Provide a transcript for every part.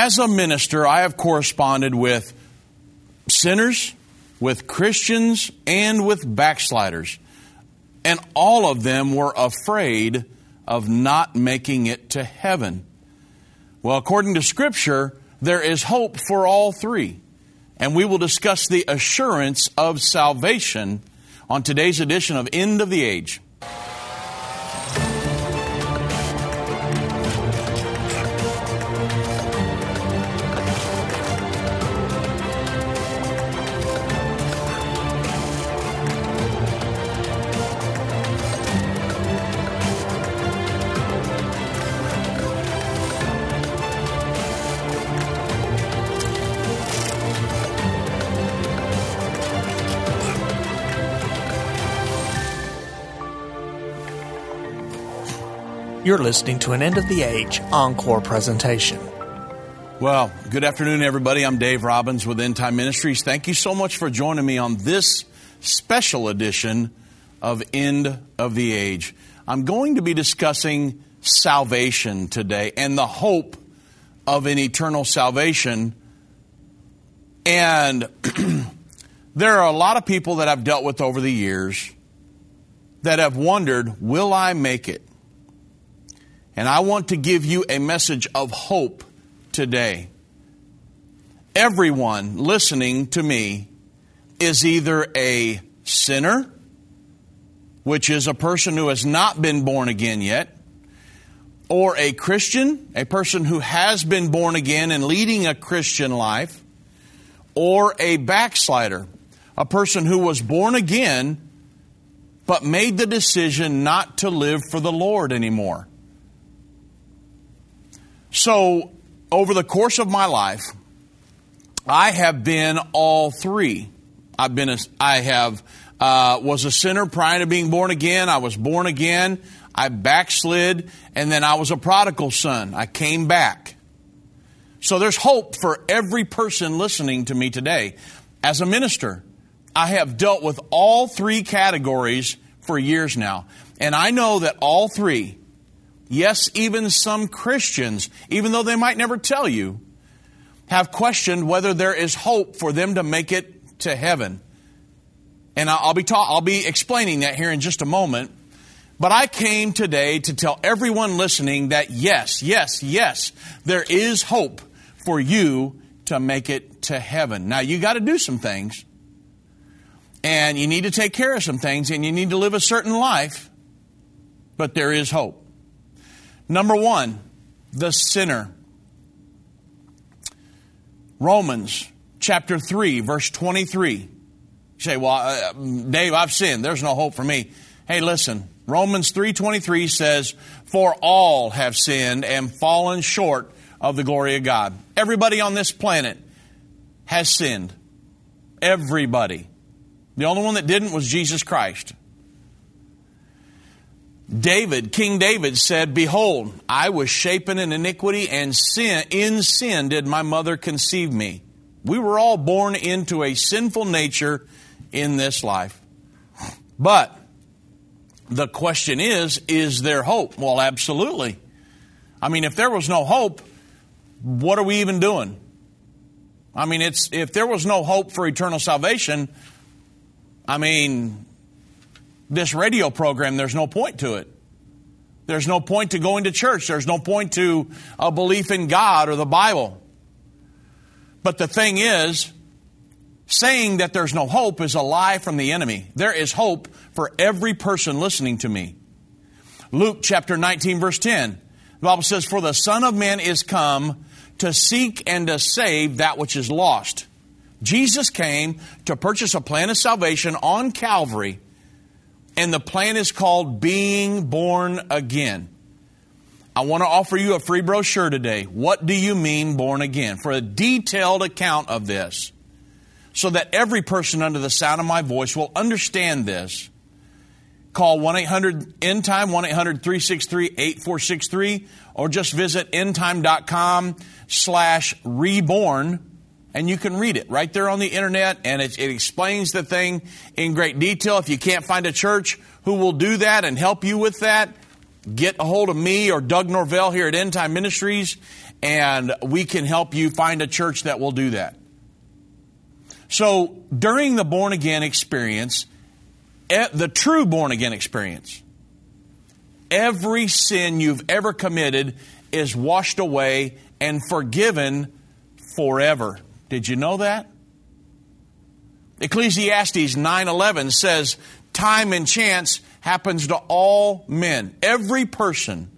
as a minister, I have corresponded with sinners, with Christians, and with backsliders. And all of them were afraid of not making it to heaven. Well, according to Scripture, there is hope for all three. And we will discuss the assurance of salvation on today's edition of End of the Age. You're listening to an End of the Age encore presentation. Well, good afternoon, everybody. I'm Dave Robbins with End Time Ministries. Thank you so much for joining me on this special edition of End of the Age. I'm going to be discussing salvation today and the hope of an eternal salvation. And there are a lot of people that I've dealt with over the years that have wondered, will I make it? And I want to give you a message of hope today. Everyone listening to me is either a sinner, which is a person who has not been born again yet, or a Christian, a person who has been born again and leading a Christian life, or a backslider, a person who was born again but made the decision not to live for the Lord anymore. So, over the course of my life, I have been all three. I've been a, I have uh, was a sinner prior to being born again. I was born again. I backslid, and then I was a prodigal son. I came back. So there's hope for every person listening to me today. As a minister, I have dealt with all three categories for years now, and I know that all three Yes, even some Christians, even though they might never tell you, have questioned whether there is hope for them to make it to heaven. And I'll be ta- I'll be explaining that here in just a moment. But I came today to tell everyone listening that yes, yes, yes, there is hope for you to make it to heaven. Now you got to do some things. And you need to take care of some things and you need to live a certain life. But there is hope. Number one, the sinner. Romans chapter 3, verse 23. You say, well, uh, Dave, I've sinned. There's no hope for me. Hey, listen. Romans 3.23 says, For all have sinned and fallen short of the glory of God. Everybody on this planet has sinned. Everybody. The only one that didn't was Jesus Christ. David, King David said, Behold, I was shapen in iniquity, and sin, in sin did my mother conceive me. We were all born into a sinful nature in this life. But the question is, is there hope? Well, absolutely. I mean, if there was no hope, what are we even doing? I mean, it's if there was no hope for eternal salvation, I mean, this radio program, there's no point to it. There's no point to going to church. There's no point to a belief in God or the Bible. But the thing is, saying that there's no hope is a lie from the enemy. There is hope for every person listening to me. Luke chapter 19, verse 10. The Bible says, For the Son of Man is come to seek and to save that which is lost. Jesus came to purchase a plan of salvation on Calvary and the plan is called Being Born Again. I want to offer you a free brochure today. What do you mean born again? For a detailed account of this, so that every person under the sound of my voice will understand this. Call 1 800 End Time, 1 800 363 8463, or just visit endtime.com slash reborn and you can read it right there on the internet, and it, it, explains the thing in great detail. If you can't find a church who will do that and help you with that, get a hold of me or Doug Norvell here at End Time Ministries, and we can help you find a church that will do that. So during the born again experience, the true born again experience, every sin you've ever committed is washed away and forgiven forever. Did you know that? Ecclesiastes 9:11 says time and chance happens to all men. Every person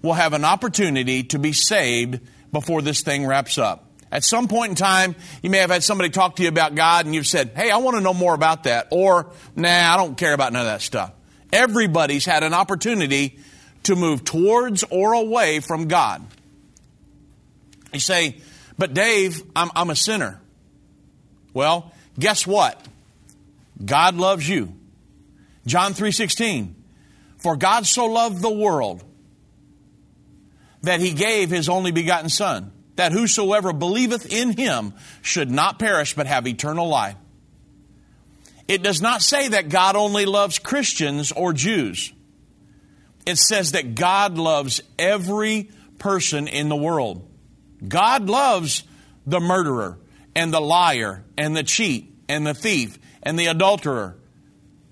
will have an opportunity to be saved before this thing wraps up. At some point in time, you may have had somebody talk to you about God and you've said, Hey, I want to know more about that. Or, Nah, I don't care about none of that stuff. Everybody's had an opportunity to move towards or away from God. You say, But Dave, I'm, I'm a sinner. Well, guess what? God loves you. John 3:16 For God so loved the world that he gave his only begotten son that whosoever believeth in him should not perish but have eternal life. It does not say that God only loves Christians or Jews. It says that God loves every person in the world. God loves the murderer and the liar and the cheat and the thief and the adulterer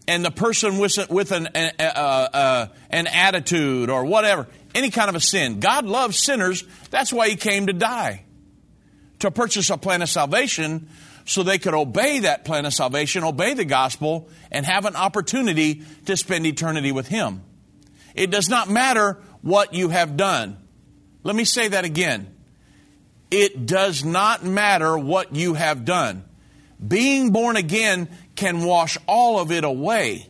and the person with, with an, uh, uh, an attitude or whatever, any kind of a sin. God loves sinners. That's why He came to die. To purchase a plan of salvation so they could obey that plan of salvation, obey the gospel, and have an opportunity to spend eternity with Him. It does not matter what you have done. Let me say that again. It does not matter what you have done. Being born again can wash all of it away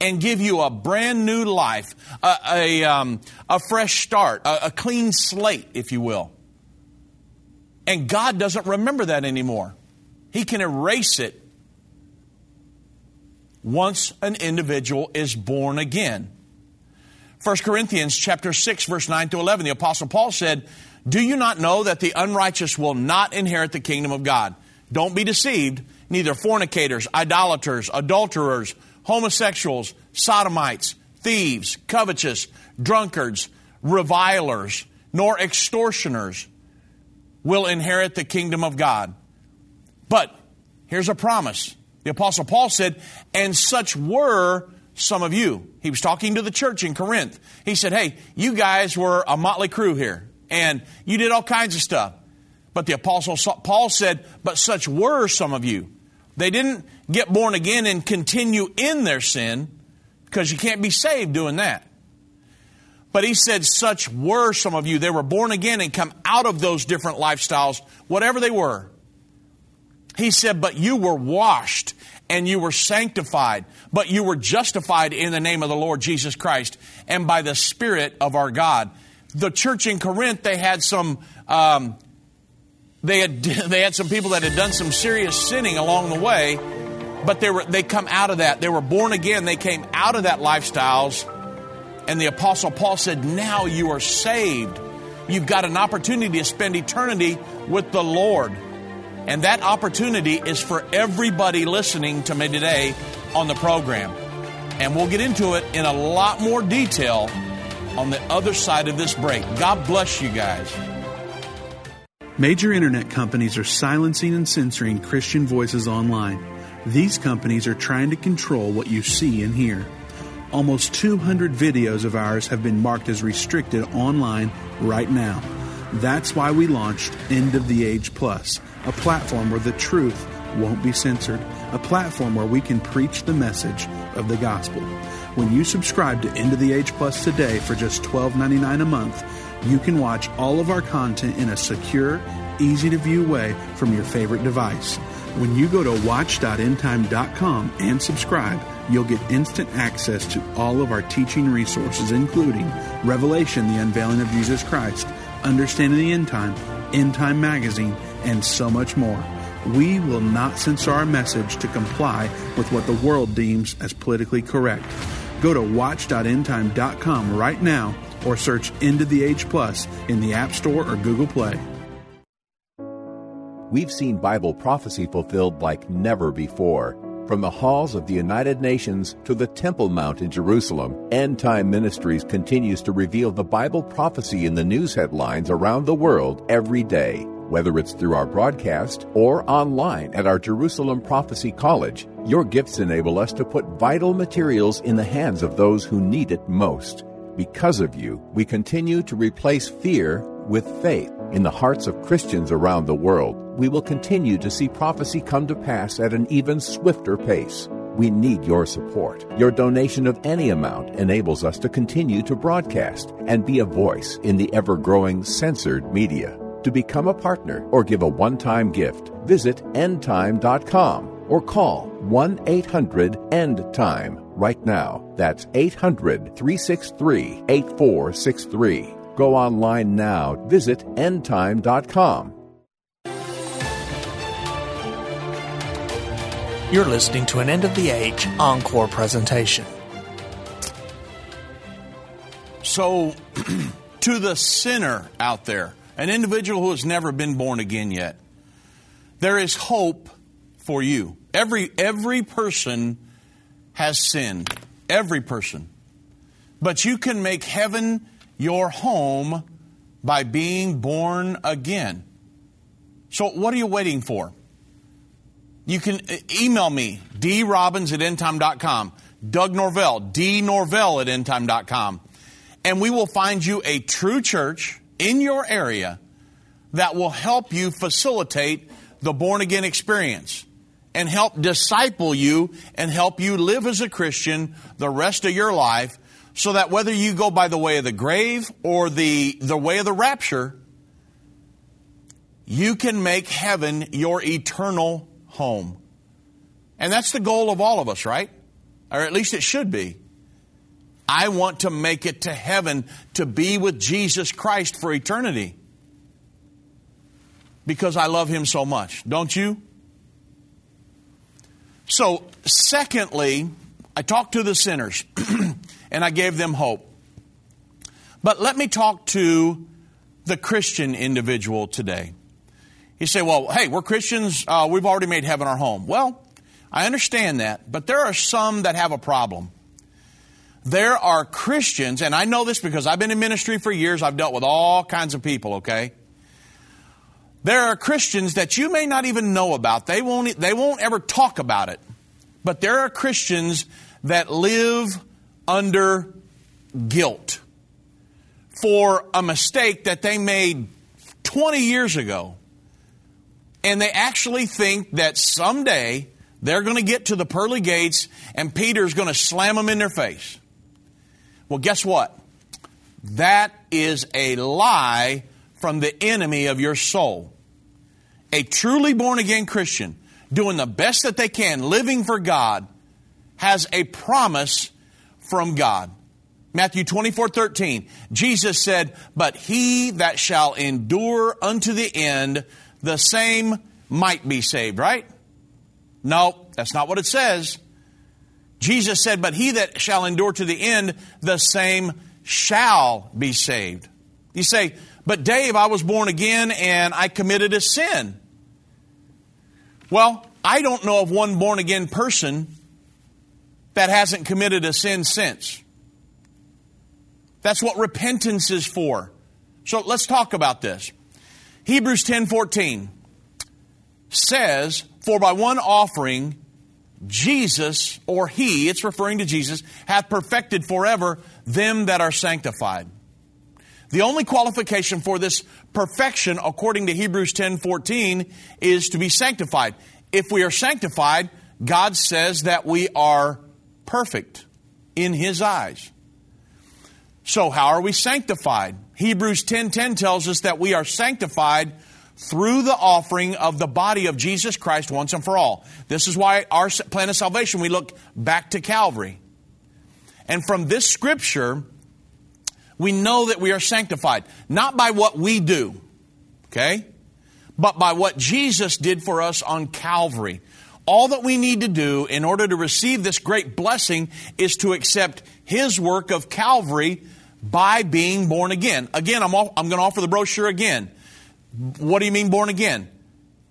and give you a brand new life, a, a, um, a fresh start, a, a clean slate, if you will. And God doesn't remember that anymore. He can erase it once an individual is born again. 1 Corinthians chapter 6 verse 9 to 11 the apostle Paul said, "Do you not know that the unrighteous will not inherit the kingdom of God? Don't be deceived, neither fornicators, idolaters, adulterers, homosexuals, sodomites, thieves, covetous, drunkards, revilers, nor extortioners will inherit the kingdom of God. But here's a promise. The Apostle Paul said, and such were some of you. He was talking to the church in Corinth. He said, Hey, you guys were a motley crew here, and you did all kinds of stuff. But the Apostle Paul said, But such were some of you. They didn't get born again and continue in their sin, because you can't be saved doing that. But he said, Such were some of you. They were born again and come out of those different lifestyles, whatever they were. He said, But you were washed and you were sanctified, but you were justified in the name of the Lord Jesus Christ and by the Spirit of our God. The church in Corinth, they had some. Um, they had, they had some people that had done some serious sinning along the way, but they were they come out of that. They were born again. They came out of that lifestyles, and the apostle Paul said, "Now you are saved. You've got an opportunity to spend eternity with the Lord." And that opportunity is for everybody listening to me today on the program. And we'll get into it in a lot more detail on the other side of this break. God bless you guys. Major internet companies are silencing and censoring Christian voices online. These companies are trying to control what you see and hear. Almost 200 videos of ours have been marked as restricted online right now. That's why we launched End of the Age Plus a platform where the truth won't be censored, a platform where we can preach the message of the gospel. When you subscribe to End of the Age Plus today for just $12.99 a month, you can watch all of our content in a secure, easy to view way from your favorite device. When you go to watch.endtime.com and subscribe, you'll get instant access to all of our teaching resources, including Revelation, the unveiling of Jesus Christ, Understanding the End Time, End Time Magazine, and so much more. We will not censor our message to comply with what the world deems as politically correct. Go to watch.endtime.com right now or search End of the Age Plus in the App Store or Google Play. We've seen Bible prophecy fulfilled like never before. From the halls of the United Nations to the Temple Mount in Jerusalem, End Time Ministries continues to reveal the Bible prophecy in the news headlines around the world every day. Whether it's through our broadcast or online at our Jerusalem Prophecy College, your gifts enable us to put vital materials in the hands of those who need it most. Because of you, we continue to replace fear with faith in the hearts of Christians around the world. We will continue to see prophecy come to pass at an even swifter pace. We need your support. Your donation of any amount enables us to continue to broadcast and be a voice in the ever growing censored media. To become a partner or give a one time gift, visit endtime.com or call 1 800 END TIME right now. That's 800 363 8463. Go online now. Visit endtime.com. You're listening to an End of the Age Encore presentation. So, to the sinner out there, an individual who has never been born again yet, there is hope for you. Every, every person has sinned. Every person. But you can make heaven your home by being born again. So, what are you waiting for? You can uh, email me, drobbins at endtime.com, Doug Norvell, dnorvell at endtime.com, and we will find you a true church in your area that will help you facilitate the born again experience and help disciple you and help you live as a Christian the rest of your life so that whether you go by the way of the grave or the, the way of the rapture, you can make heaven your eternal home. And that's the goal of all of us, right? Or at least it should be. I want to make it to heaven to be with Jesus Christ for eternity. Because I love him so much. Don't you? So, secondly, I talked to the sinners and I gave them hope. But let me talk to the Christian individual today. You say, well, hey, we're Christians, uh, we've already made heaven our home. Well, I understand that, but there are some that have a problem. There are Christians, and I know this because I've been in ministry for years, I've dealt with all kinds of people, okay? There are Christians that you may not even know about. They won't, they won't ever talk about it. But there are Christians that live under guilt for a mistake that they made 20 years ago. And they actually think that someday they're going to get to the pearly gates and Peter's going to slam them in their face. Well, guess what? That is a lie from the enemy of your soul. A truly born again Christian, doing the best that they can, living for God, has a promise from God. Matthew 24, 13. Jesus said, But he that shall endure unto the end, the same might be saved, right? No, that's not what it says. Jesus said, But he that shall endure to the end, the same shall be saved. You say, But Dave, I was born again and I committed a sin. Well, I don't know of one born again person that hasn't committed a sin since. That's what repentance is for. So let's talk about this. Hebrews 10:14 says, "For by one offering Jesus or he, it's referring to Jesus, hath perfected forever them that are sanctified." The only qualification for this perfection according to Hebrews 10:14 is to be sanctified. If we are sanctified, God says that we are perfect in his eyes. So how are we sanctified? Hebrews 10:10 tells us that we are sanctified through the offering of the body of Jesus Christ once and for all. This is why our plan of salvation we look back to Calvary. And from this scripture, we know that we are sanctified, not by what we do, okay, but by what Jesus did for us on Calvary. All that we need to do in order to receive this great blessing is to accept His work of Calvary by being born again. Again, I'm, I'm going to offer the brochure again. What do you mean born again?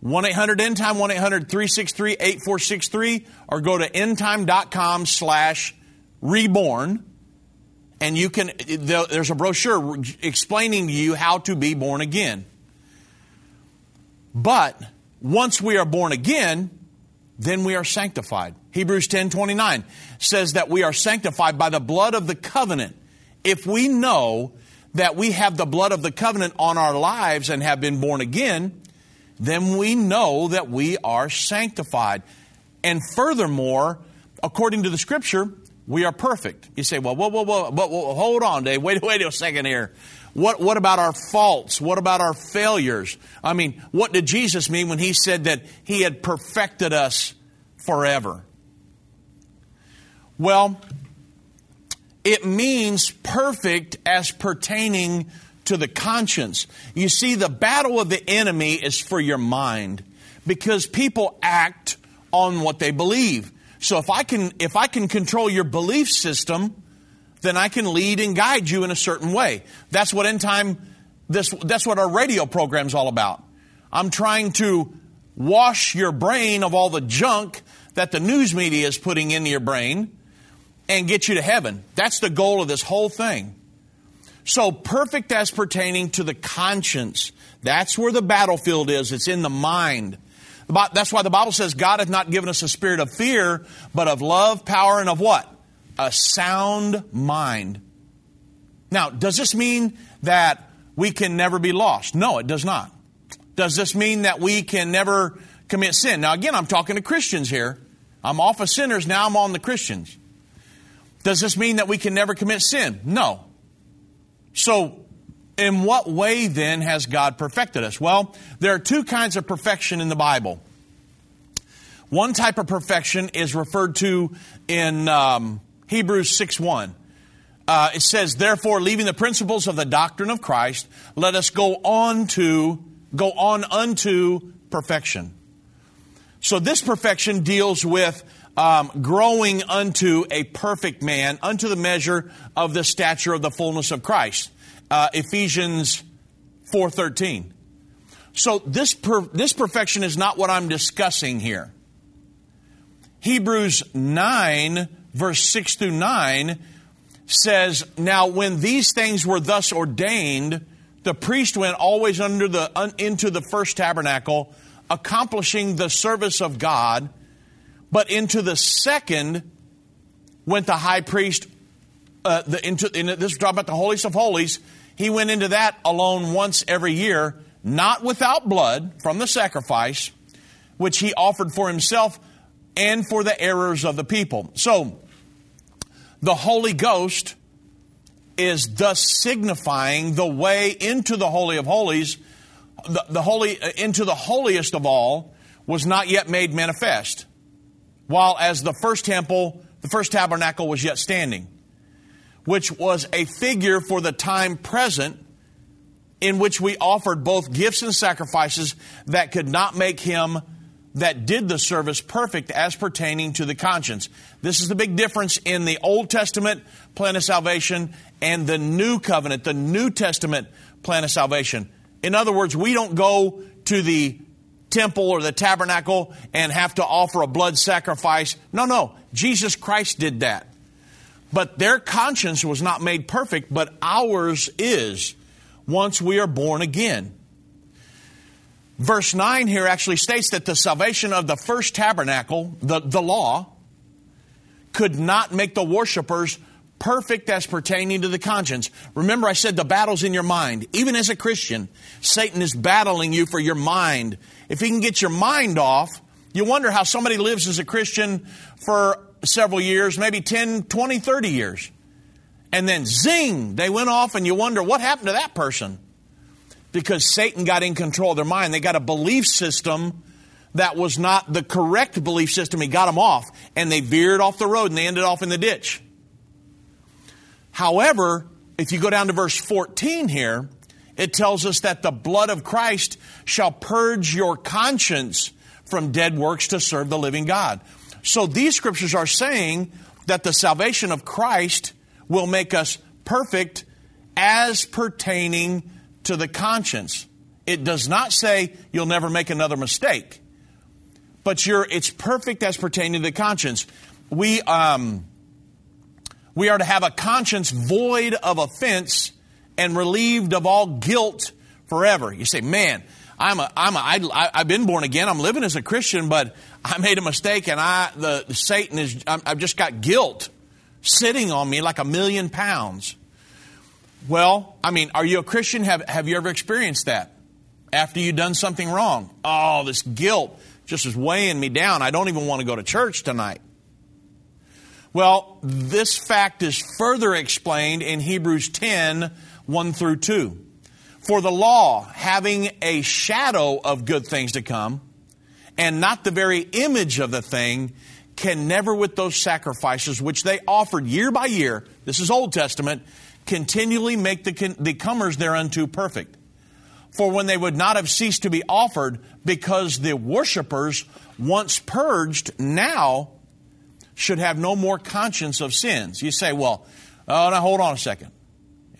1 800 End Time, 1 800 363 8463, or go to endtime.com slash reborn. And you can, there's a brochure explaining to you how to be born again. But once we are born again, then we are sanctified. Hebrews 10 29 says that we are sanctified by the blood of the covenant. If we know that we have the blood of the covenant on our lives and have been born again, then we know that we are sanctified. And furthermore, according to the scripture, we are perfect. You say, well, whoa, whoa, whoa, whoa, hold on, Dave. Wait, wait a second here. What, what about our faults? What about our failures? I mean, what did Jesus mean when he said that he had perfected us forever? Well, it means perfect as pertaining to the conscience. You see, the battle of the enemy is for your mind because people act on what they believe. So if I can, if I can control your belief system, then I can lead and guide you in a certain way. That's what end time, this, that's what our radio program's all about. I'm trying to wash your brain of all the junk that the news media is putting into your brain and get you to heaven. That's the goal of this whole thing. So perfect as pertaining to the conscience. That's where the battlefield is. It's in the mind. That's why the Bible says God hath not given us a spirit of fear, but of love, power, and of what? A sound mind. Now, does this mean that we can never be lost? No, it does not. Does this mean that we can never commit sin? Now, again, I'm talking to Christians here. I'm off of sinners, now I'm on the Christians. Does this mean that we can never commit sin? No. So, in what way then has God perfected us? Well, there are two kinds of perfection in the Bible. One type of perfection is referred to in um, Hebrews 6 1. Uh, it says, Therefore, leaving the principles of the doctrine of Christ, let us go on to go on unto perfection. So this perfection deals with um, growing unto a perfect man, unto the measure of the stature of the fullness of Christ. Uh, Ephesians 4.13. So this, per, this perfection is not what I'm discussing here. Hebrews 9, verse 6 through 9 says, Now when these things were thus ordained, the priest went always under the, un, into the first tabernacle, accomplishing the service of God but into the second went the high priest. Uh, the, into, in, this is talking about the holiest of holies. He went into that alone once every year, not without blood from the sacrifice, which he offered for himself and for the errors of the people. So, the Holy Ghost is thus signifying the way into the Holy of Holies, the, the holy, uh, into the holiest of all, was not yet made manifest while as the first temple, the first tabernacle was yet standing, which was a figure for the time present in which we offered both gifts and sacrifices that could not make him that did the service perfect as pertaining to the conscience. This is the big difference in the Old Testament plan of salvation and the New Covenant, the New Testament plan of salvation. In other words, we don't go to the temple or the tabernacle and have to offer a blood sacrifice. No, no. Jesus Christ did that. But their conscience was not made perfect, but ours is once we are born again. Verse 9 here actually states that the salvation of the first tabernacle, the, the law, could not make the worshipers perfect as pertaining to the conscience. Remember, I said the battle's in your mind. Even as a Christian, Satan is battling you for your mind if he can get your mind off, you wonder how somebody lives as a Christian for several years, maybe 10, 20, 30 years. And then zing, they went off, and you wonder what happened to that person? Because Satan got in control of their mind. They got a belief system that was not the correct belief system. He got them off, and they veered off the road and they ended off in the ditch. However, if you go down to verse 14 here, it tells us that the blood of Christ shall purge your conscience from dead works to serve the living God. So these scriptures are saying that the salvation of Christ will make us perfect as pertaining to the conscience. It does not say you'll never make another mistake. But you're, it's perfect as pertaining to the conscience. We, um, we are to have a conscience void of offense and relieved of all guilt forever. You say, man, I'm a, I'm a, I, I've been born again. I'm living as a Christian, but I made a mistake and I, the, the Satan is, I've just got guilt sitting on me like a million pounds. Well, I mean, are you a Christian? Have, have you ever experienced that? After you've done something wrong. Oh, this guilt just is weighing me down. I don't even want to go to church tonight. Well, this fact is further explained in Hebrews 10 1 through 2. For the law, having a shadow of good things to come, and not the very image of the thing, can never, with those sacrifices which they offered year by year, this is Old Testament, continually make the, the comers thereunto perfect. For when they would not have ceased to be offered, because the worshippers, once purged, now should have no more conscience of sins. You say, well, oh, now hold on a second.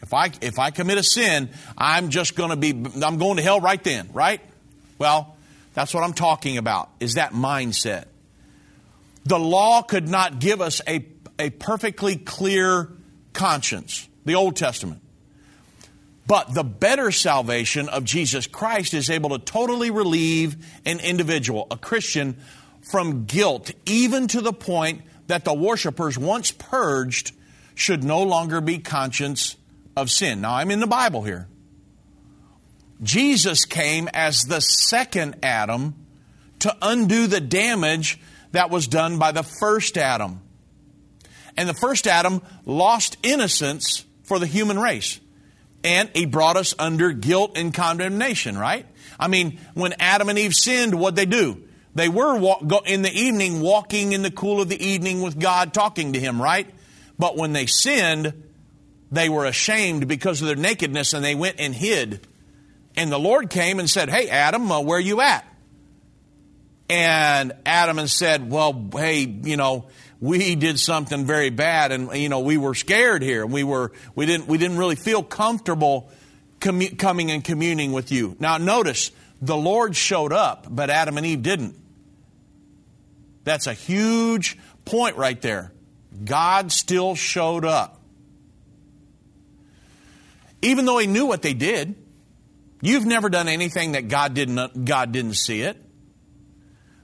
If I, if I commit a sin, I'm just going to be, I'm going to hell right then, right? Well, that's what I'm talking about, is that mindset. The law could not give us a, a perfectly clear conscience, the Old Testament. But the better salvation of Jesus Christ is able to totally relieve an individual, a Christian, from guilt, even to the point that the worshippers, once purged, should no longer be conscious of sin. Now, I'm in the Bible here. Jesus came as the second Adam to undo the damage that was done by the first Adam. And the first Adam lost innocence for the human race. And he brought us under guilt and condemnation, right? I mean, when Adam and Eve sinned, what'd they do? They were walk, in the evening walking in the cool of the evening with God, talking to Him, right? But when they sinned, they were ashamed because of their nakedness and they went and hid. And the Lord came and said, Hey, Adam, uh, where are you at? And Adam and said, Well, hey, you know, we did something very bad and, you know, we were scared here. We were, we didn't, we didn't really feel comfortable commu- coming and communing with you. Now, notice, the Lord showed up, but Adam and Eve didn't. That's a huge point right there. God still showed up. Even though he knew what they did, you've never done anything that God didn't, God didn't see it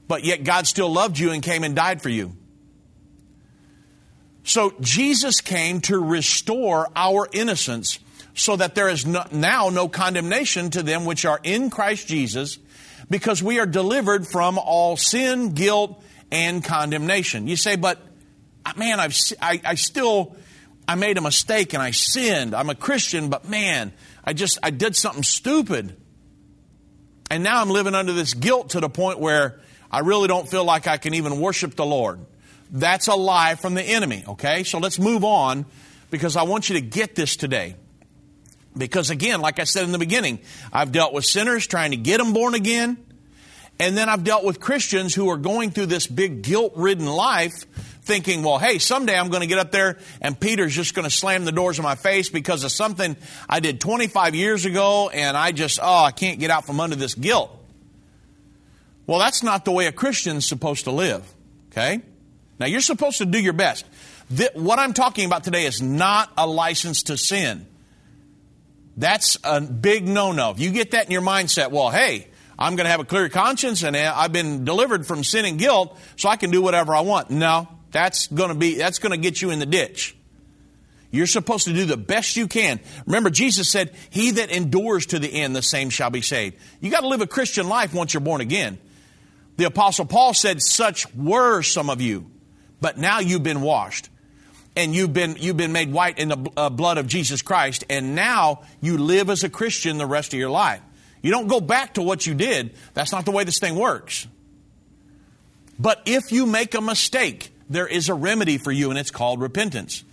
but yet God still loved you and came and died for you. So Jesus came to restore our innocence so that there is no, now no condemnation to them which are in Christ Jesus because we are delivered from all sin, guilt, and condemnation. You say, but uh, man, I've, I, I still, I made a mistake and I sinned. I'm a Christian, but man, I just, I did something stupid. And now I'm living under this guilt to the point where I really don't feel like I can even worship the Lord. That's a lie from the enemy, okay? So let's move on because I want you to get this today. Because again, like I said in the beginning, I've dealt with sinners trying to get them born again. And then I've dealt with Christians who are going through this big guilt ridden life thinking, well, hey, someday I'm going to get up there and Peter's just going to slam the doors in my face because of something I did 25 years ago and I just, oh, I can't get out from under this guilt. Well, that's not the way a Christian's supposed to live. Okay? Now, you're supposed to do your best. what I'm talking about today is not a license to sin. That's a big no no. If you get that in your mindset, well, hey, I'm going to have a clear conscience and uh, I've been delivered from sin and guilt, so I can do whatever I want. No, that's going to be, that's going to get you in the ditch. You're supposed to do the best you can. Remember, Jesus said, He that endures to the end, the same shall be saved. You got to live a Christian life once you're born again. The Apostle Paul said, Such were some of you, but now you've been washed. And you've been, you've been made white in the uh, blood of Jesus Christ, and now you live as a Christian the rest of your life. You don't go back to what you did. That's not the way this thing works. But if you make a mistake, there is a remedy for you, and it's called repentance.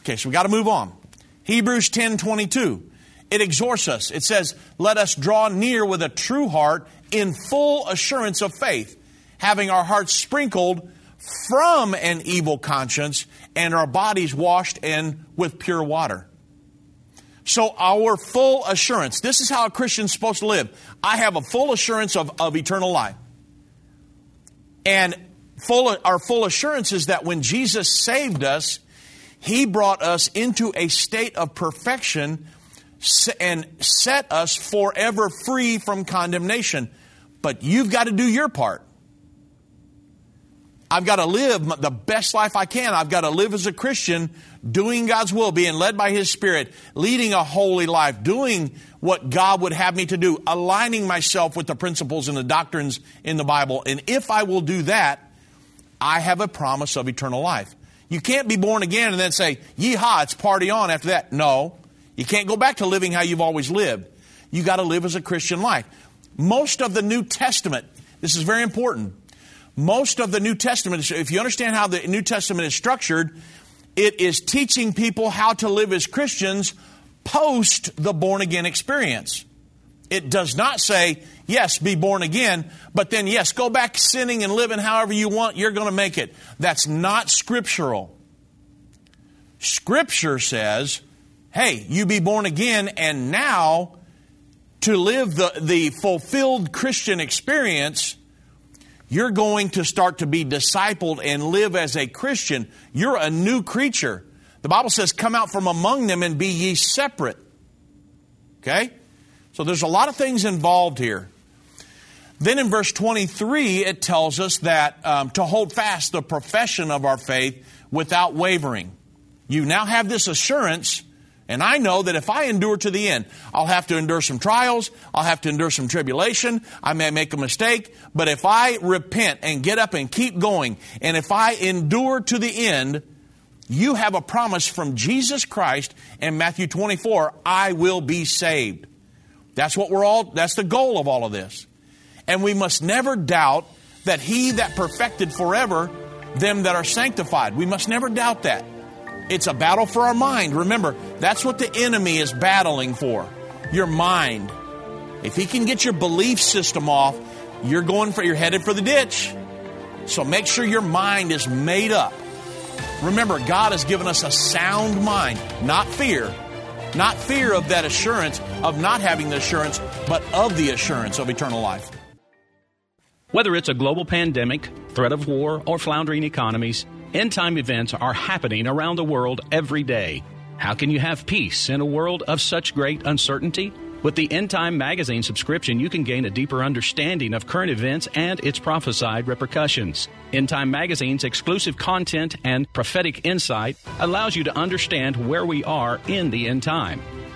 Okay, so we got to move on. Hebrews 10 22. It exhorts us. It says, Let us draw near with a true heart in full assurance of faith, having our hearts sprinkled from an evil conscience and our bodies washed in with pure water. So, our full assurance this is how a Christian's supposed to live. I have a full assurance of, of eternal life. And full, our full assurance is that when Jesus saved us, He brought us into a state of perfection and set us forever free from condemnation. But you've got to do your part. I've got to live the best life I can. I've got to live as a Christian, doing God's will, being led by His Spirit, leading a holy life, doing what God would have me to do, aligning myself with the principles and the doctrines in the Bible. And if I will do that, I have a promise of eternal life. You can't be born again and then say, yeehaw, it's party on after that. No. You can't go back to living how you've always lived. You got to live as a Christian life. Most of the New Testament, this is very important most of the New Testament, if you understand how the New Testament is structured, it is teaching people how to live as Christians post the born again experience. It does not say, yes, be born again, but then, yes, go back sinning and living however you want, you're going to make it. That's not scriptural. Scripture says, hey, you be born again, and now to live the, the fulfilled Christian experience, you're going to start to be discipled and live as a Christian. You're a new creature. The Bible says, Come out from among them and be ye separate. Okay? So there's a lot of things involved here. Then in verse 23, it tells us that um, to hold fast the profession of our faith without wavering. You now have this assurance and I know that if I endure to the end, I'll have to endure some trials, I'll have to endure some tribulation, I may make a mistake, but if I repent and get up and keep going, and if I endure to the end, you have a promise from Jesus Christ in Matthew 24, I will be saved. That's what we're all, that's the goal of all of this. And we must never doubt that he that perfected forever them that are sanctified. We must never doubt that. It's a battle for our mind. Remember, that's what the enemy is battling for your mind. If he can get your belief system off, you're going for you're headed for the ditch. So make sure your mind is made up. Remember, God has given us a sound mind, not fear. Not fear of that assurance of not having the assurance, but of the assurance of eternal life. Whether it's a global pandemic, threat of war, or floundering economies, End time events are happening around the world every day. How can you have peace in a world of such great uncertainty? With the End Time Magazine subscription, you can gain a deeper understanding of current events and its prophesied repercussions. End Time Magazine's exclusive content and prophetic insight allows you to understand where we are in the end time.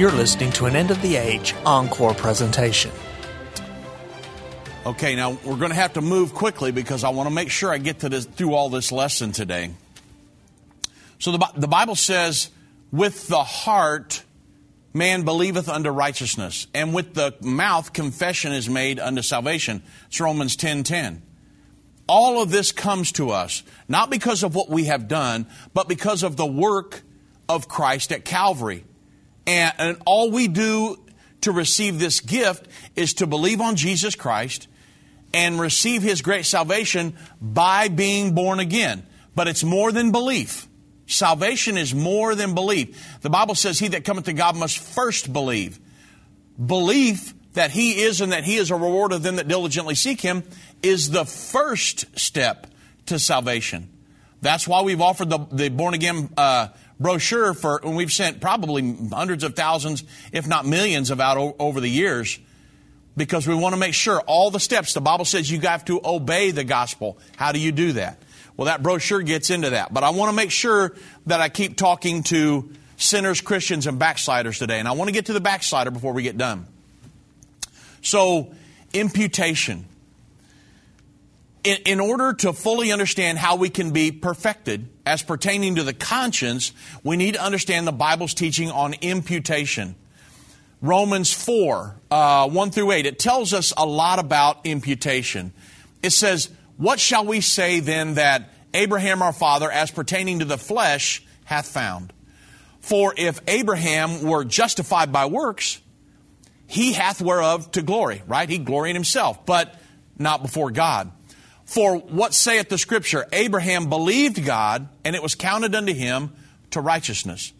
You're listening to an End of the Age encore presentation. Okay, now we're going to have to move quickly because I want to make sure I get to this, through all this lesson today. So the, the Bible says, with the heart man believeth unto righteousness, and with the mouth confession is made unto salvation. It's Romans 10 10. All of this comes to us, not because of what we have done, but because of the work of Christ at Calvary. And, and all we do to receive this gift is to believe on Jesus Christ and receive his great salvation by being born again. But it's more than belief. Salvation is more than belief. The Bible says, He that cometh to God must first believe. Belief that He is and that He is a reward of them that diligently seek Him is the first step to salvation. That's why we've offered the, the born again uh, brochure for, and we've sent probably hundreds of thousands, if not millions, of out o- over the years, because we want to make sure all the steps. The Bible says you have to obey the gospel. How do you do that? Well, that brochure gets into that. But I want to make sure that I keep talking to sinners, Christians, and backsliders today. And I want to get to the backslider before we get done. So, imputation in, in, order to fully understand how we can be perfected as pertaining to the conscience, we need to understand the Bible's teaching on imputation. Romans 4, uh, 1 through 8, it tells us a lot about imputation. It says, What shall we say then that Abraham our father, as pertaining to the flesh, hath found? For if Abraham were justified by works, he hath whereof to glory, right? He glory in himself, but not before God. For what saith the scripture? Abraham believed God, and it was counted unto him to righteousness.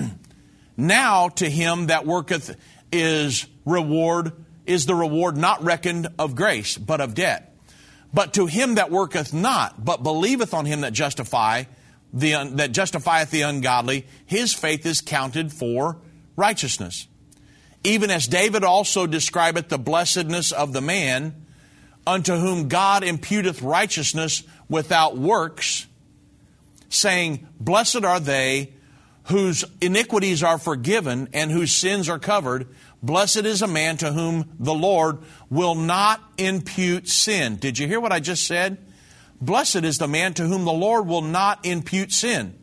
now to him that worketh is reward, is the reward not reckoned of grace, but of debt. But to him that worketh not, but believeth on him that justify, the, that justifieth the ungodly, his faith is counted for righteousness. Even as David also describeth the blessedness of the man, unto whom God imputeth righteousness without works, saying, Blessed are they whose iniquities are forgiven and whose sins are covered. Blessed is a man to whom the Lord will not impute sin. Did you hear what I just said? Blessed is the man to whom the Lord will not impute sin.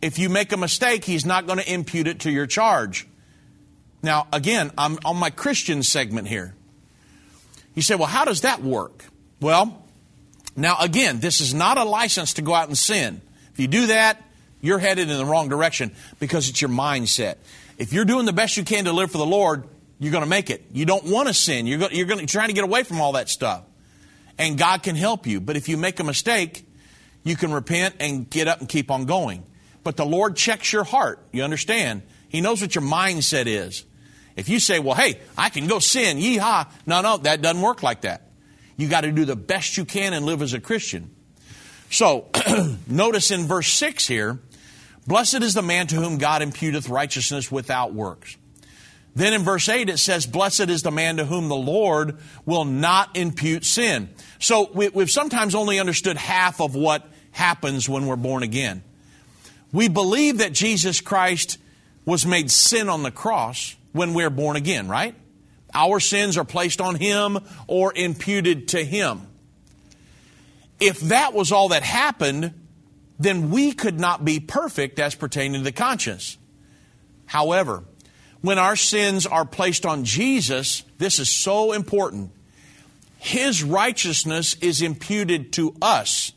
If you make a mistake, he's not going to impute it to your charge. Now, again, I'm on my Christian segment here. You say, well, how does that work? Well, now again, this is not a license to go out and sin. If you do that, you're headed in the wrong direction because it's your mindset. If you're doing the best you can to live for the Lord, you're going to make it. You don't want to sin. You're, going, you're, going to, trying to get away from all that stuff. And God can help you. But if you make a mistake, you can repent and get up and keep on going. But the Lord checks your heart. You understand? He knows what your mindset is. If you say, well, hey, I can go sin, yeehaw. No, no, that doesn't work like that. You got to do the best you can and live as a Christian. So, notice in verse 6 here, blessed is the man to whom God imputeth righteousness without works. Then in verse 8 it says, Blessed is the man to whom the Lord will not impute sin. So we, have sometimes only understood half of what happens when we're born again. We believe that Jesus Christ was made sin on the cross, when we're born again, right? Our sins are placed on Him or imputed to Him. If that was all that happened, then we could not be perfect as pertaining to the conscience. However, when our sins are placed on Jesus, this is so important. His righteousness is imputed to us.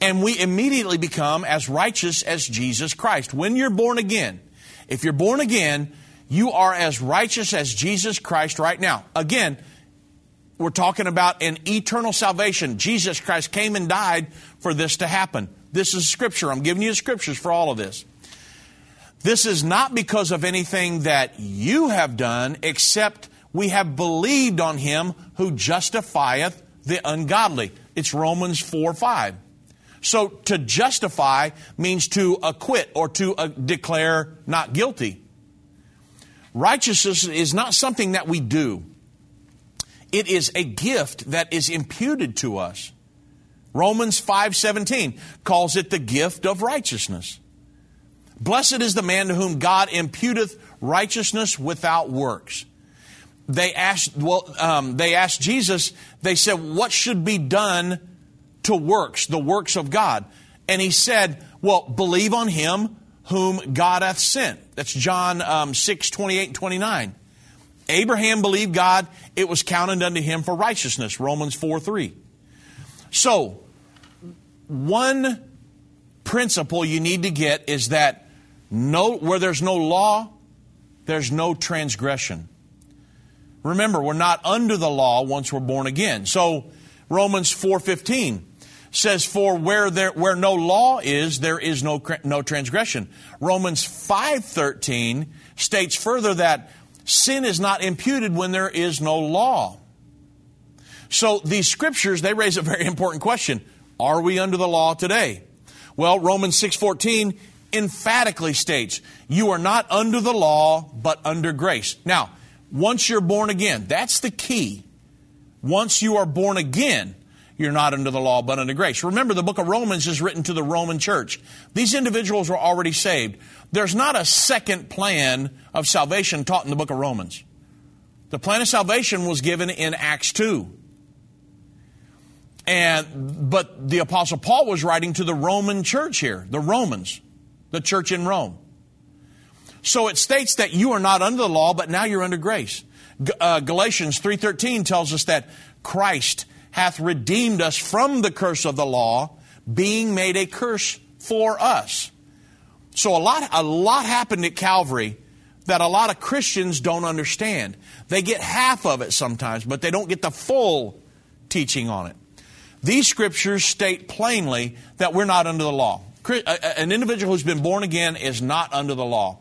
And we immediately become as righteous as Jesus Christ. When you're born again, if you're born again, you are as righteous as Jesus Christ right now. Again, we're talking about an eternal salvation. Jesus Christ came and died for this to happen. This is scripture. I'm giving you the scriptures for all of this. This is not because of anything that you have done, except we have believed on him who justifieth the ungodly. It's Romans 4 5. So to justify means to acquit or to uh, declare not guilty. Righteousness is not something that we do. It is a gift that is imputed to us. Romans 5:17 calls it the gift of righteousness. Blessed is the man to whom God imputeth righteousness without works. They asked, well, um, they asked Jesus. They said, "What should be done to works, the works of God. And he said, Well, believe on him whom God hath sent. That's John um, 6, 28 and 29. Abraham believed God, it was counted unto him for righteousness. Romans 4 3. So, one principle you need to get is that no, where there's no law, there's no transgression. Remember, we're not under the law once we're born again. So Romans 4:15 says for where there where no law is there is no no transgression. Romans 5:13 states further that sin is not imputed when there is no law. So these scriptures they raise a very important question. Are we under the law today? Well, Romans 6:14 emphatically states, "You are not under the law, but under grace." Now, once you're born again, that's the key. Once you are born again, you're not under the law, but under grace. Remember, the book of Romans is written to the Roman church. These individuals were already saved. There's not a second plan of salvation taught in the book of Romans. The plan of salvation was given in Acts 2. And, but the apostle Paul was writing to the Roman church here, the Romans, the church in Rome. So it states that you are not under the law, but now you're under grace. Uh, Galatians 3.13 tells us that Christ hath redeemed us from the curse of the law, being made a curse for us. So a lot, a lot happened at Calvary that a lot of Christians don't understand. They get half of it sometimes, but they don't get the full teaching on it. These scriptures state plainly that we're not under the law. An individual who's been born again is not under the law.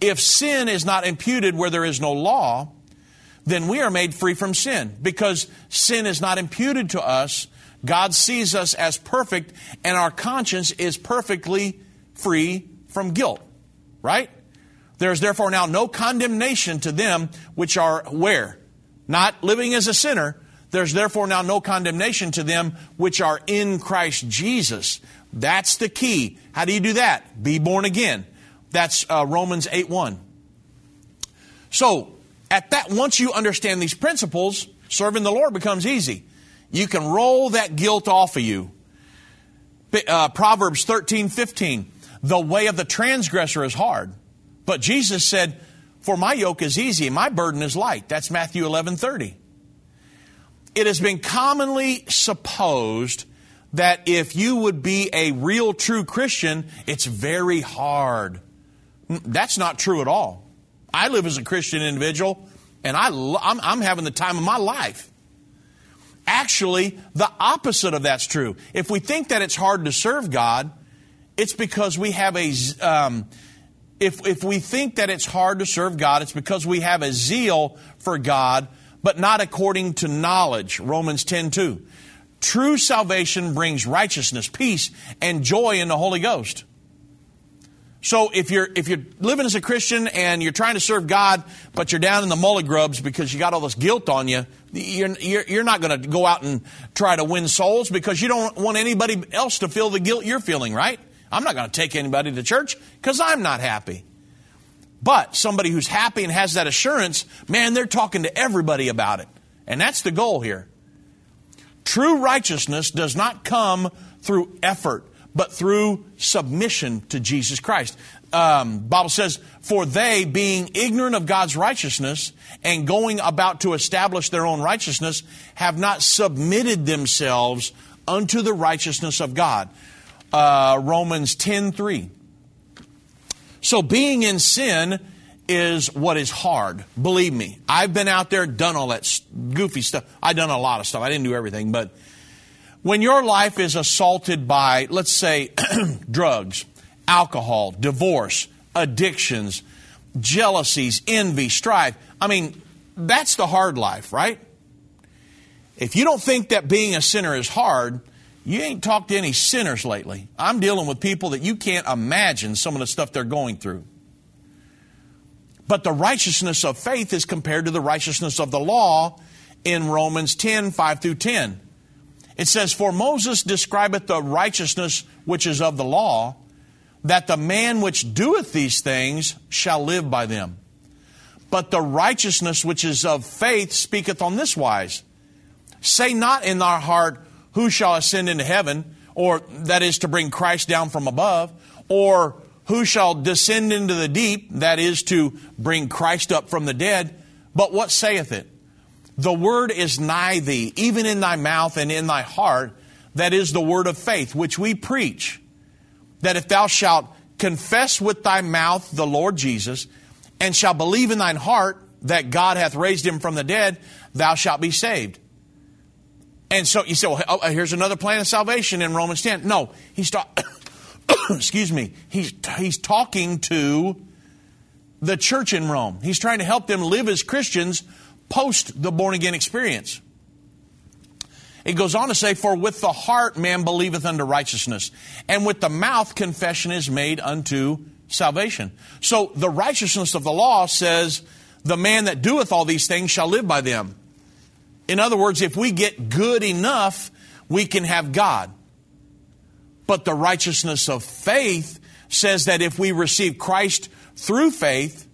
If sin is not imputed where there is no law, then we are made free from sin because sin is not imputed to us. God sees us as perfect, and our conscience is perfectly free from guilt. Right? There is therefore now no condemnation to them which are where? Not living as a sinner. There's therefore now no condemnation to them which are in Christ Jesus. That's the key. How do you do that? Be born again. That's uh, Romans 8 1. So, at that, once you understand these principles, serving the Lord becomes easy. You can roll that guilt off of you. Uh, Proverbs 13 15. The way of the transgressor is hard. But Jesus said, For my yoke is easy and my burden is light. That's Matthew 11 30. It has been commonly supposed that if you would be a real true Christian, it's very hard. That's not true at all. I live as a Christian individual, and I, I'm, I'm having the time of my life. Actually, the opposite of that's true. If we think that it's hard to serve God, it's because we have a. Um, if, if we think that it's hard to serve God, it's because we have a zeal for God, but not according to knowledge. Romans 10 2. True salvation brings righteousness, peace, and joy in the Holy Ghost. So if you're if you're living as a Christian and you're trying to serve God, but you're down in the mully grubs because you got all this guilt on you, you're you're, you're not going to go out and try to win souls because you don't want anybody else to feel the guilt you're feeling, right? I'm not going to take anybody to church because I'm not happy. But somebody who's happy and has that assurance, man, they're talking to everybody about it. And that's the goal here. True righteousness does not come through effort but through submission to Jesus Christ. Um, Bible says, "For they, being ignorant of God's righteousness and going about to establish their own righteousness, have not submitted themselves unto the righteousness of God." Uh, Romans ten three. So being in sin is what is hard. Believe me, I've been out there, done all that goofy stuff. I've done a lot of stuff. I didn't do everything, but when your life is assaulted by, let's say, drugs, alcohol, divorce, addictions, jealousies, envy, strife, I mean, that's the hard life, right? If you don't think that being a sinner is hard, you ain't talked to any sinners lately. I'm dealing with people that you can't imagine some of the stuff they're going through. But the righteousness of faith is compared to the righteousness of the law in Romans 10 5 through 10. It says, For Moses describeth the righteousness which is of the law, that the man which doeth these things shall live by them. But the righteousness which is of faith speaketh on this wise Say not in thy heart, Who shall ascend into heaven? Or that is to bring Christ down from above. Or who shall descend into the deep? That is to bring Christ up from the dead. But what saith it? The word is nigh thee, even in thy mouth and in thy heart. That is the word of faith, which we preach. That if thou shalt confess with thy mouth the Lord Jesus, and shalt believe in thine heart that God hath raised him from the dead, thou shalt be saved. And so you say, well, oh, uh, here's another plan of salvation in Romans 10. No, he's talking, excuse me, he's, he's talking to the church in Rome. He's trying to help them live as Christians post the born again experience. It goes on to say, For with the heart man believeth unto righteousness, and with the mouth confession is made unto salvation. So the righteousness of the law says, The man that doeth all these things shall live by them. In other words, if we get good enough, we can have God. But the righteousness of faith says that if we receive Christ through faith,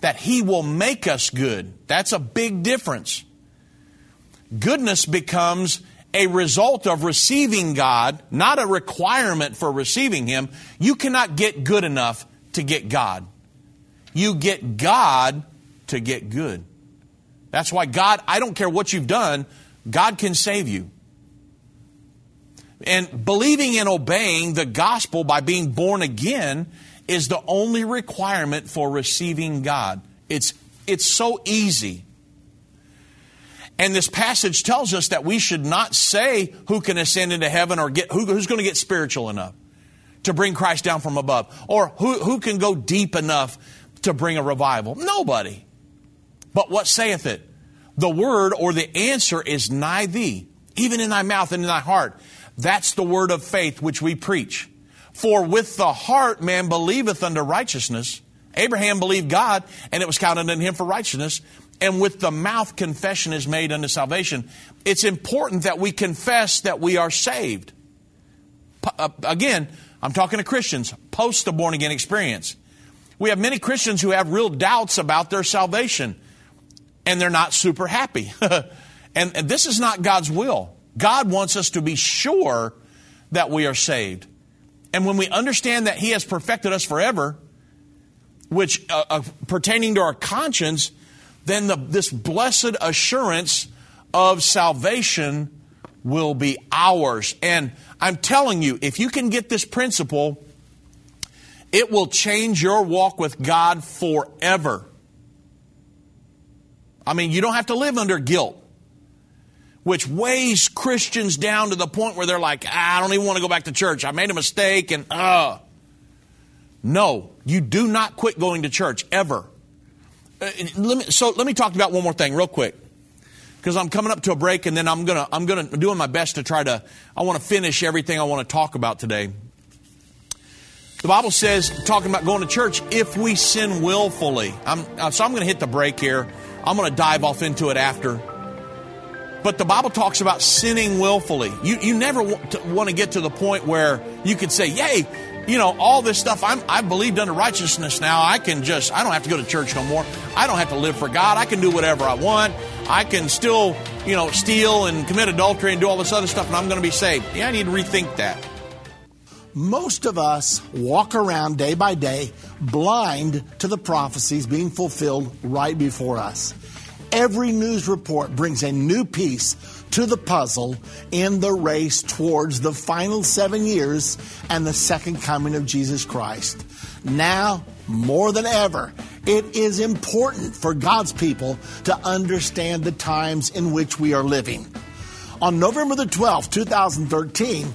that He will make us good. That's a big difference. Goodness becomes a result of receiving God, not a requirement for receiving Him. You cannot get good enough to get God. You get God to get good. That's why God, I don't care what you've done, God can save you. And believing and obeying the gospel by being born again is the only requirement for receiving God. It's, it's so easy. And this passage tells us that we should not say who can ascend into heaven or get, who, who's going to get spiritual enough to bring Christ down from above or who, who can go deep enough to bring a revival. Nobody. But what saith it? The word or the answer is nigh thee, even in thy mouth and in thy heart. That's the word of faith which we preach. For with the heart man believeth unto righteousness. Abraham believed God, and it was counted unto him for righteousness and with the mouth confession is made unto salvation. It's important that we confess that we are saved. Uh, again, I'm talking to Christians post the born again experience. We have many Christians who have real doubts about their salvation and they're not super happy. and, and this is not God's will. God wants us to be sure that we are saved. And when we understand that He has perfected us forever, which uh, uh, pertaining to our conscience, then the, this blessed assurance of salvation will be ours. And I'm telling you, if you can get this principle, it will change your walk with God forever. I mean, you don't have to live under guilt, which weighs Christians down to the point where they're like, I don't even want to go back to church. I made a mistake and, uh. No, you do not quit going to church ever. Uh, let me, so let me talk about one more thing real quick because I'm coming up to a break and then I'm gonna I'm gonna doing my best to try to I want to finish everything I want to talk about today. The Bible says, talking about going to church, if we sin willfully. I'm, so I'm going to hit the break here. I'm going to dive off into it after. But the Bible talks about sinning willfully. You, you never want to, want to get to the point where you could say, Yay, you know, all this stuff. I'm, I've believed unto righteousness now. I can just, I don't have to go to church no more. I don't have to live for God. I can do whatever I want. I can still, you know, steal and commit adultery and do all this other stuff, and I'm going to be saved. Yeah, I need to rethink that. Most of us walk around day by day blind to the prophecies being fulfilled right before us. Every news report brings a new piece to the puzzle in the race towards the final seven years and the second coming of Jesus Christ. Now, more than ever, it is important for God's people to understand the times in which we are living. On November the 12th, 2013,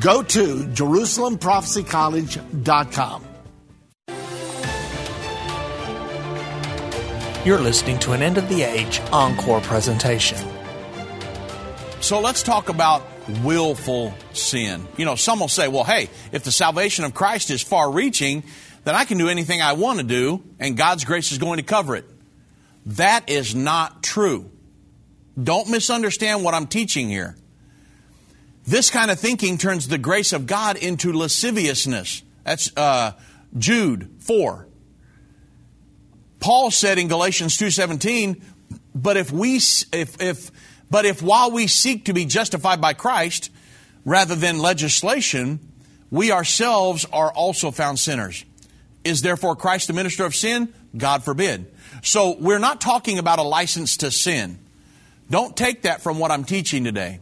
Go to JerusalemProphecyCollege.com. You're listening to an End of the Age encore presentation. So let's talk about willful sin. You know, some will say, well, hey, if the salvation of Christ is far reaching, then I can do anything I want to do, and God's grace is going to cover it. That is not true. Don't misunderstand what I'm teaching here. This kind of thinking turns the grace of God into lasciviousness. That's uh, Jude 4. Paul said in Galatians 2:17, "But if we if if But if while we seek to be justified by Christ rather than legislation, we ourselves are also found sinners. Is therefore Christ the minister of sin? God forbid. So we're not talking about a license to sin. Don't take that from what I'm teaching today.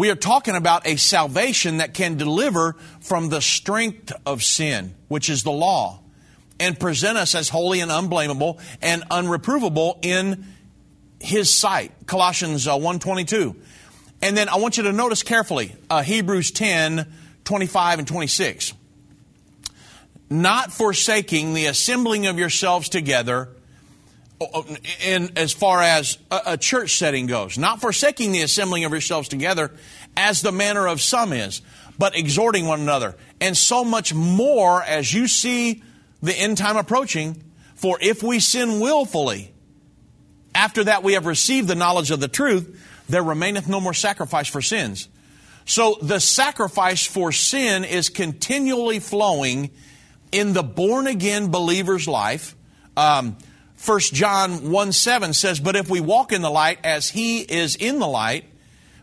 We are talking about a salvation that can deliver from the strength of sin, which is the law, and present us as holy and unblameable and unreprovable in his sight. Colossians uh, 1.22. And then I want you to notice carefully uh, Hebrews 10, 25 and 26. Not forsaking the assembling of yourselves together in as far as a, a church setting goes, not forsaking the assembling of yourselves together as the manner of some is, but exhorting one another. And so much more as you see the end time approaching. For if we sin willfully, after that we have received the knowledge of the truth, there remaineth no more sacrifice for sins. So the sacrifice for sin is continually flowing in the born again believer's life. Um, 1 John 1 7 says, But if we walk in the light as he is in the light,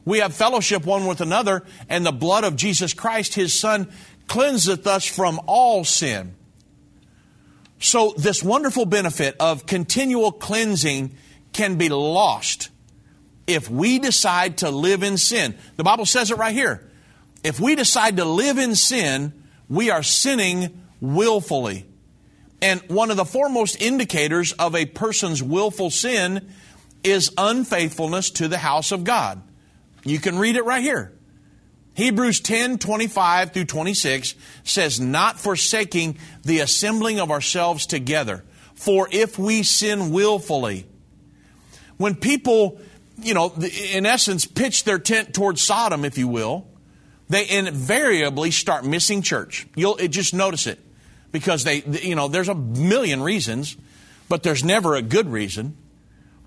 we have fellowship one with another, and the blood of Jesus Christ, his Son, cleanseth us from all sin. So, this wonderful benefit of continual cleansing can be lost if we decide to live in sin. The Bible says it right here. If we decide to live in sin, we are sinning willfully. And one of the foremost indicators of a person's willful sin is unfaithfulness to the house of God. You can read it right here. Hebrews 10 25 through 26 says, Not forsaking the assembling of ourselves together, for if we sin willfully. When people, you know, in essence, pitch their tent towards Sodom, if you will, they invariably start missing church. You'll just notice it because they, you know, there's a million reasons, but there's never a good reason.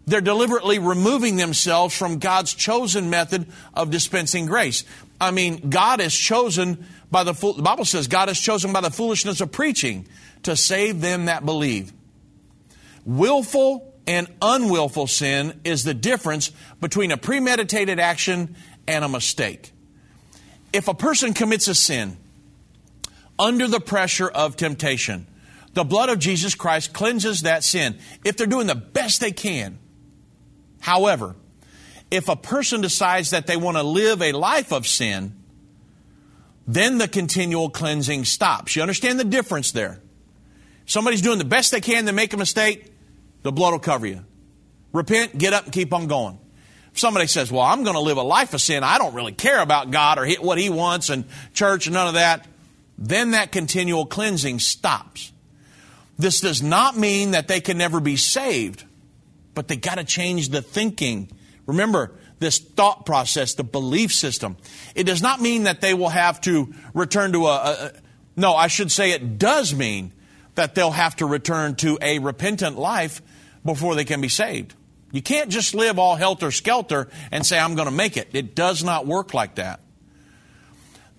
They're deliberately removing themselves from God's chosen method of dispensing grace. I mean, God is chosen by the, the Bible says God is chosen by the foolishness of preaching to save them that believe. Willful and unwillful sin is the difference between a premeditated action and a mistake. If a person commits a sin, under the pressure of temptation. The blood of Jesus Christ cleanses that sin if they're doing the best they can. However, if a person decides that they want to live a life of sin, then the continual cleansing stops. You understand the difference there? Somebody's doing the best they can, they make a mistake, the blood will cover you. Repent, get up, and keep on going. If somebody says, Well, I'm going to live a life of sin, I don't really care about God or what He wants and church and none of that, then that continual cleansing stops. This does not mean that they can never be saved, but they got to change the thinking. Remember, this thought process, the belief system. It does not mean that they will have to return to a, a, no, I should say it does mean that they'll have to return to a repentant life before they can be saved. You can't just live all helter skelter and say, I'm going to make it. It does not work like that.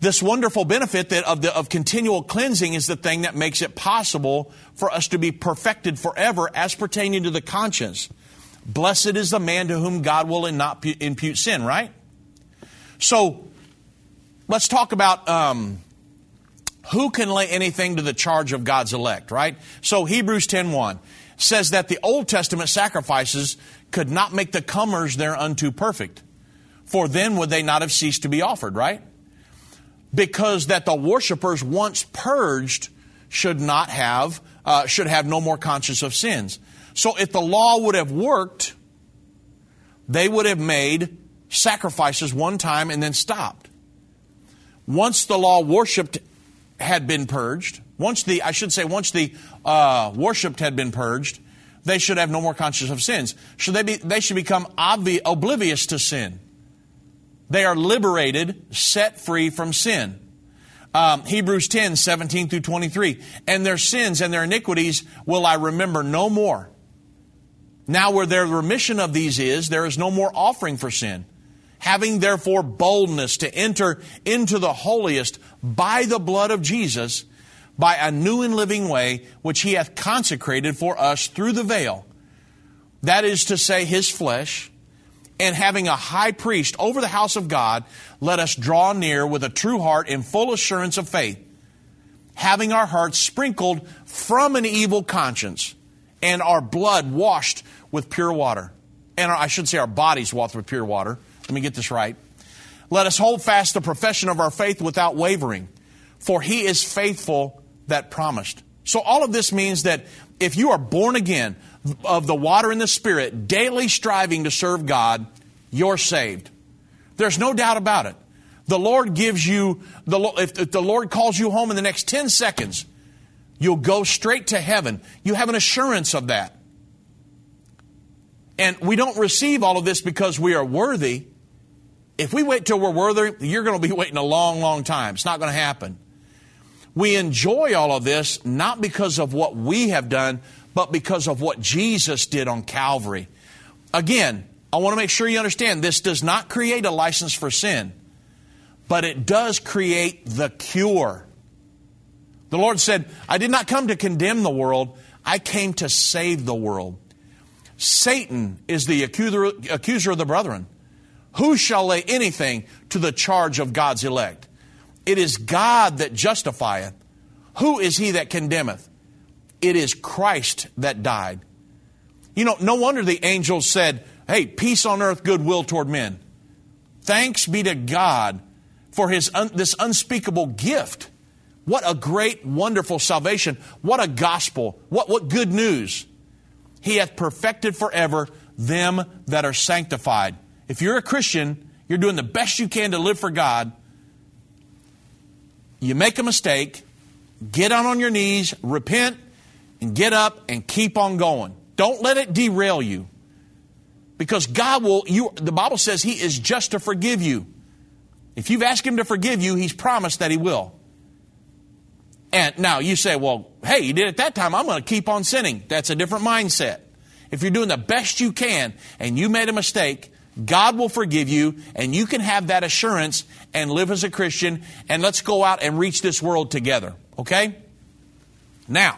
This wonderful benefit that of, the, of continual cleansing is the thing that makes it possible for us to be perfected forever as pertaining to the conscience. Blessed is the man to whom God will not impute sin, right? So, let's talk about um, who can lay anything to the charge of God's elect, right? So, Hebrews 10.1 says that the Old Testament sacrifices could not make the comers thereunto perfect, for then would they not have ceased to be offered, right? Because that the worshipers once purged should not have uh, should have no more conscience of sins. So if the law would have worked, they would have made sacrifices one time and then stopped. Once the law worshipped had been purged, once the I should say once the uh, worshipped had been purged, they should have no more conscience of sins. Should they be? They should become obvi- oblivious to sin. They are liberated, set free from sin. Um, Hebrews 10, 17 through 23. And their sins and their iniquities will I remember no more. Now, where their remission of these is, there is no more offering for sin. Having therefore boldness to enter into the holiest by the blood of Jesus, by a new and living way, which he hath consecrated for us through the veil. That is to say, his flesh And having a high priest over the house of God, let us draw near with a true heart in full assurance of faith, having our hearts sprinkled from an evil conscience and our blood washed with pure water. And our, I should say our bodies washed with pure water. Let me get this right. Let us hold fast the profession of our faith without wavering, for he is faithful that promised. So all of this means that if you are born again of the water and the spirit, daily striving to serve God, you're saved. There's no doubt about it. The Lord gives you, the, if the Lord calls you home in the next 10 seconds, you'll go straight to heaven. You have an assurance of that. And we don't receive all of this because we are worthy. If we wait till we're worthy, you're going to be waiting a long, long time. It's not going to happen. We enjoy all of this not because of what we have done, but because of what Jesus did on Calvary. Again, I want to make sure you understand this does not create a license for sin, but it does create the cure. The Lord said, I did not come to condemn the world, I came to save the world. Satan is the accuser, of the brethren. Who shall lay anything to the charge of God's elect? It is God that justifieth. Who is he that condemneth? It is Christ that died. You know, no wonder the angels said, Hey, peace on earth, goodwill toward men. Thanks be to God for his un- this unspeakable gift. What a great, wonderful salvation. What a gospel. What, what good news. He hath perfected forever them that are sanctified. If you're a Christian, you're doing the best you can to live for God. You make a mistake, get down on your knees, repent, and get up and keep on going. Don't let it derail you. Because God will, you, the Bible says He is just to forgive you. If you've asked Him to forgive you, He's promised that He will. And now you say, well, hey, you did it that time. I'm going to keep on sinning. That's a different mindset. If you're doing the best you can and you made a mistake, God will forgive you and you can have that assurance and live as a Christian and let's go out and reach this world together. Okay? Now,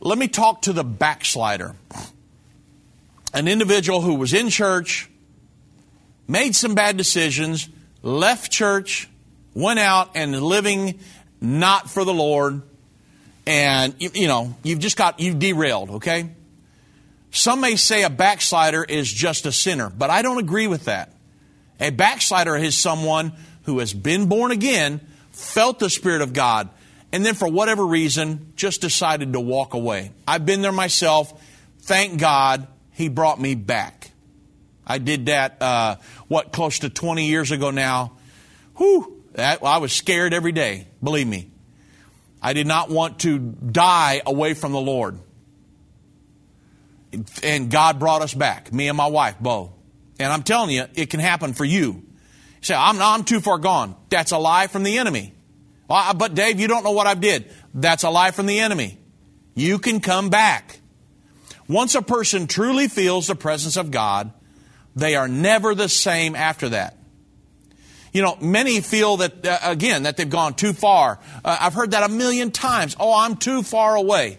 let me talk to the backslider. An individual who was in church, made some bad decisions, left church, went out and living not for the Lord, and you, you know, you've just got, you've derailed, okay? Some may say a backslider is just a sinner, but I don't agree with that. A backslider is someone who has been born again, felt the Spirit of God, and then for whatever reason just decided to walk away. I've been there myself. Thank God He brought me back. I did that, uh, what, close to 20 years ago now. Whew, that, I was scared every day, believe me. I did not want to die away from the Lord. And God brought us back, me and my wife, Bo. And I'm telling you, it can happen for you. You say, I'm, I'm too far gone. That's a lie from the enemy. Well, but Dave, you don't know what I did. That's a lie from the enemy. You can come back. Once a person truly feels the presence of God, they are never the same after that. You know, many feel that, uh, again, that they've gone too far. Uh, I've heard that a million times. Oh, I'm too far away.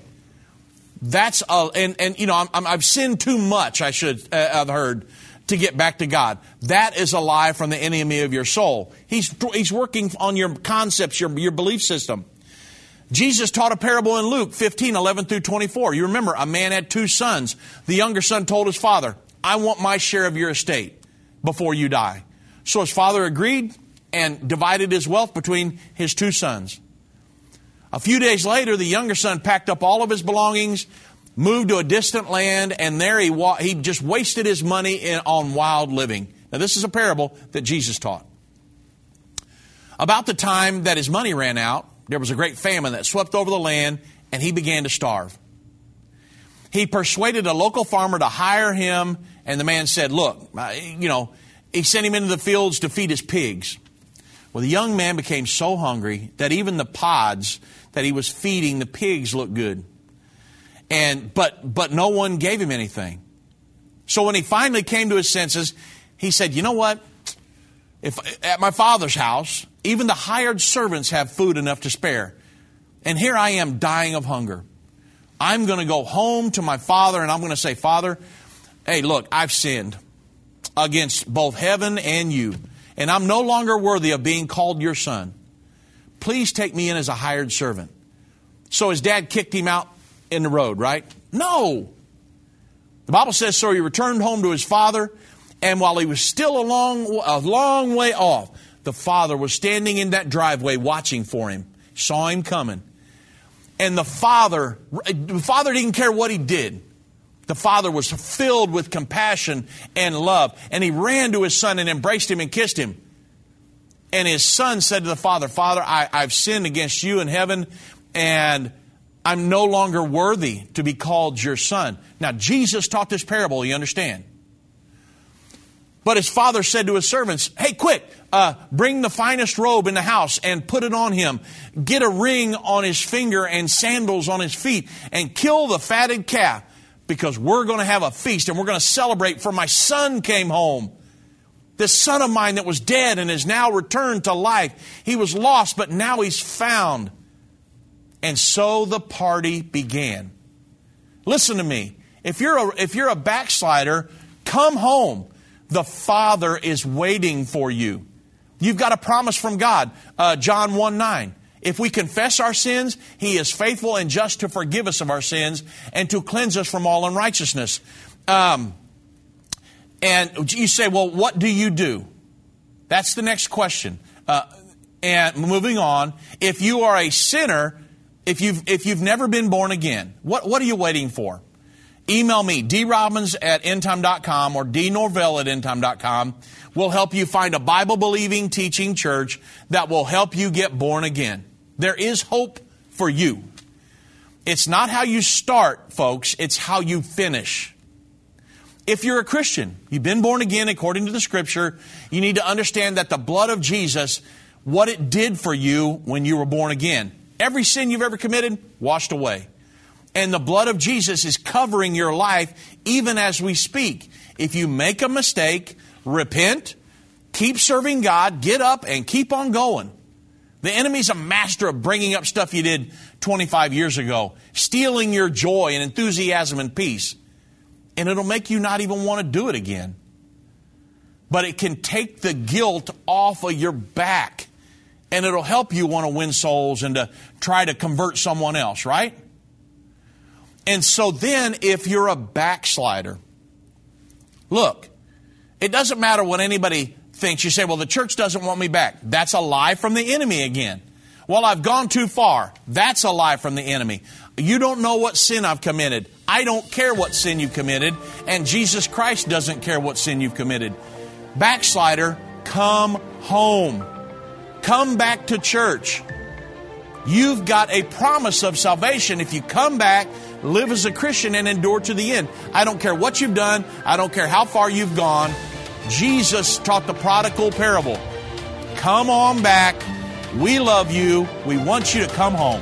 That's, a, and, and, you know, i have sinned too much, I should uh, have heard, to get back to God. That is a lie from the enemy of your soul. He's, he's working on your concepts, your, your belief system. Jesus taught a parable in Luke 15, 11 through 24. You remember, a man had two sons. The younger son told his father, I want my share of your estate before you die. So his father agreed and divided his wealth between his two sons. A few days later, the younger son packed up all of his belongings, moved to a distant land, and there he, wa- he just wasted his money in, on wild living. Now, this is a parable that Jesus taught. About the time that his money ran out, there was a great famine that swept over the land, and he began to starve. He persuaded a local farmer to hire him, and the man said, Look, you know, he sent him into the fields to feed his pigs. Well, the young man became so hungry that even the pods that he was feeding the pigs looked good. And but but no one gave him anything. So when he finally came to his senses, he said, "You know what? If at my father's house, even the hired servants have food enough to spare, and here I am dying of hunger. I'm going to go home to my father and I'm going to say, "Father, Hey, look, I've sinned against both heaven and you, and I'm no longer worthy of being called your son. Please take me in as a hired servant. So his dad kicked him out in the road, right? No. The Bible says so he returned home to his father, and while he was still a long, a long way off, the father was standing in that driveway watching for him, saw him coming. And the father, the father didn't care what he did. The father was filled with compassion and love, and he ran to his son and embraced him and kissed him. And his son said to the father, Father, I, I've sinned against you in heaven, and I'm no longer worthy to be called your son. Now, Jesus taught this parable, you understand? But his father said to his servants, Hey, quick, uh, bring the finest robe in the house and put it on him. Get a ring on his finger and sandals on his feet and kill the fatted calf because we're going to have a feast and we're going to celebrate for my son came home. This son of mine that was dead and is now returned to life. He was lost, but now he's found. And so the party began. Listen to me. If you're a, if you're a backslider, come home. The Father is waiting for you. You've got a promise from God. Uh, John 1 9. If we confess our sins, He is faithful and just to forgive us of our sins and to cleanse us from all unrighteousness. Um, and you say, well, what do you do? That's the next question. Uh, and moving on, if you are a sinner, if you've, if you've never been born again, what, what are you waiting for? Email me, drobbins at endtime.com or dnorvell at endtime.com. We'll help you find a Bible believing teaching church that will help you get born again. There is hope for you. It's not how you start, folks, it's how you finish. If you're a Christian, you've been born again according to the scripture, you need to understand that the blood of Jesus, what it did for you when you were born again. Every sin you've ever committed, washed away. And the blood of Jesus is covering your life even as we speak. If you make a mistake, repent, keep serving God, get up, and keep on going. The enemy's a master of bringing up stuff you did 25 years ago, stealing your joy and enthusiasm and peace. And it'll make you not even want to do it again. But it can take the guilt off of your back and it'll help you want to win souls and to try to convert someone else, right? And so then, if you're a backslider, look, it doesn't matter what anybody thinks. You say, well, the church doesn't want me back. That's a lie from the enemy again. Well, I've gone too far. That's a lie from the enemy. You don't know what sin I've committed. I don't care what sin you've committed, and Jesus Christ doesn't care what sin you've committed. Backslider, come home. Come back to church. You've got a promise of salvation if you come back, live as a Christian, and endure to the end. I don't care what you've done, I don't care how far you've gone. Jesus taught the prodigal parable. Come on back. We love you. We want you to come home.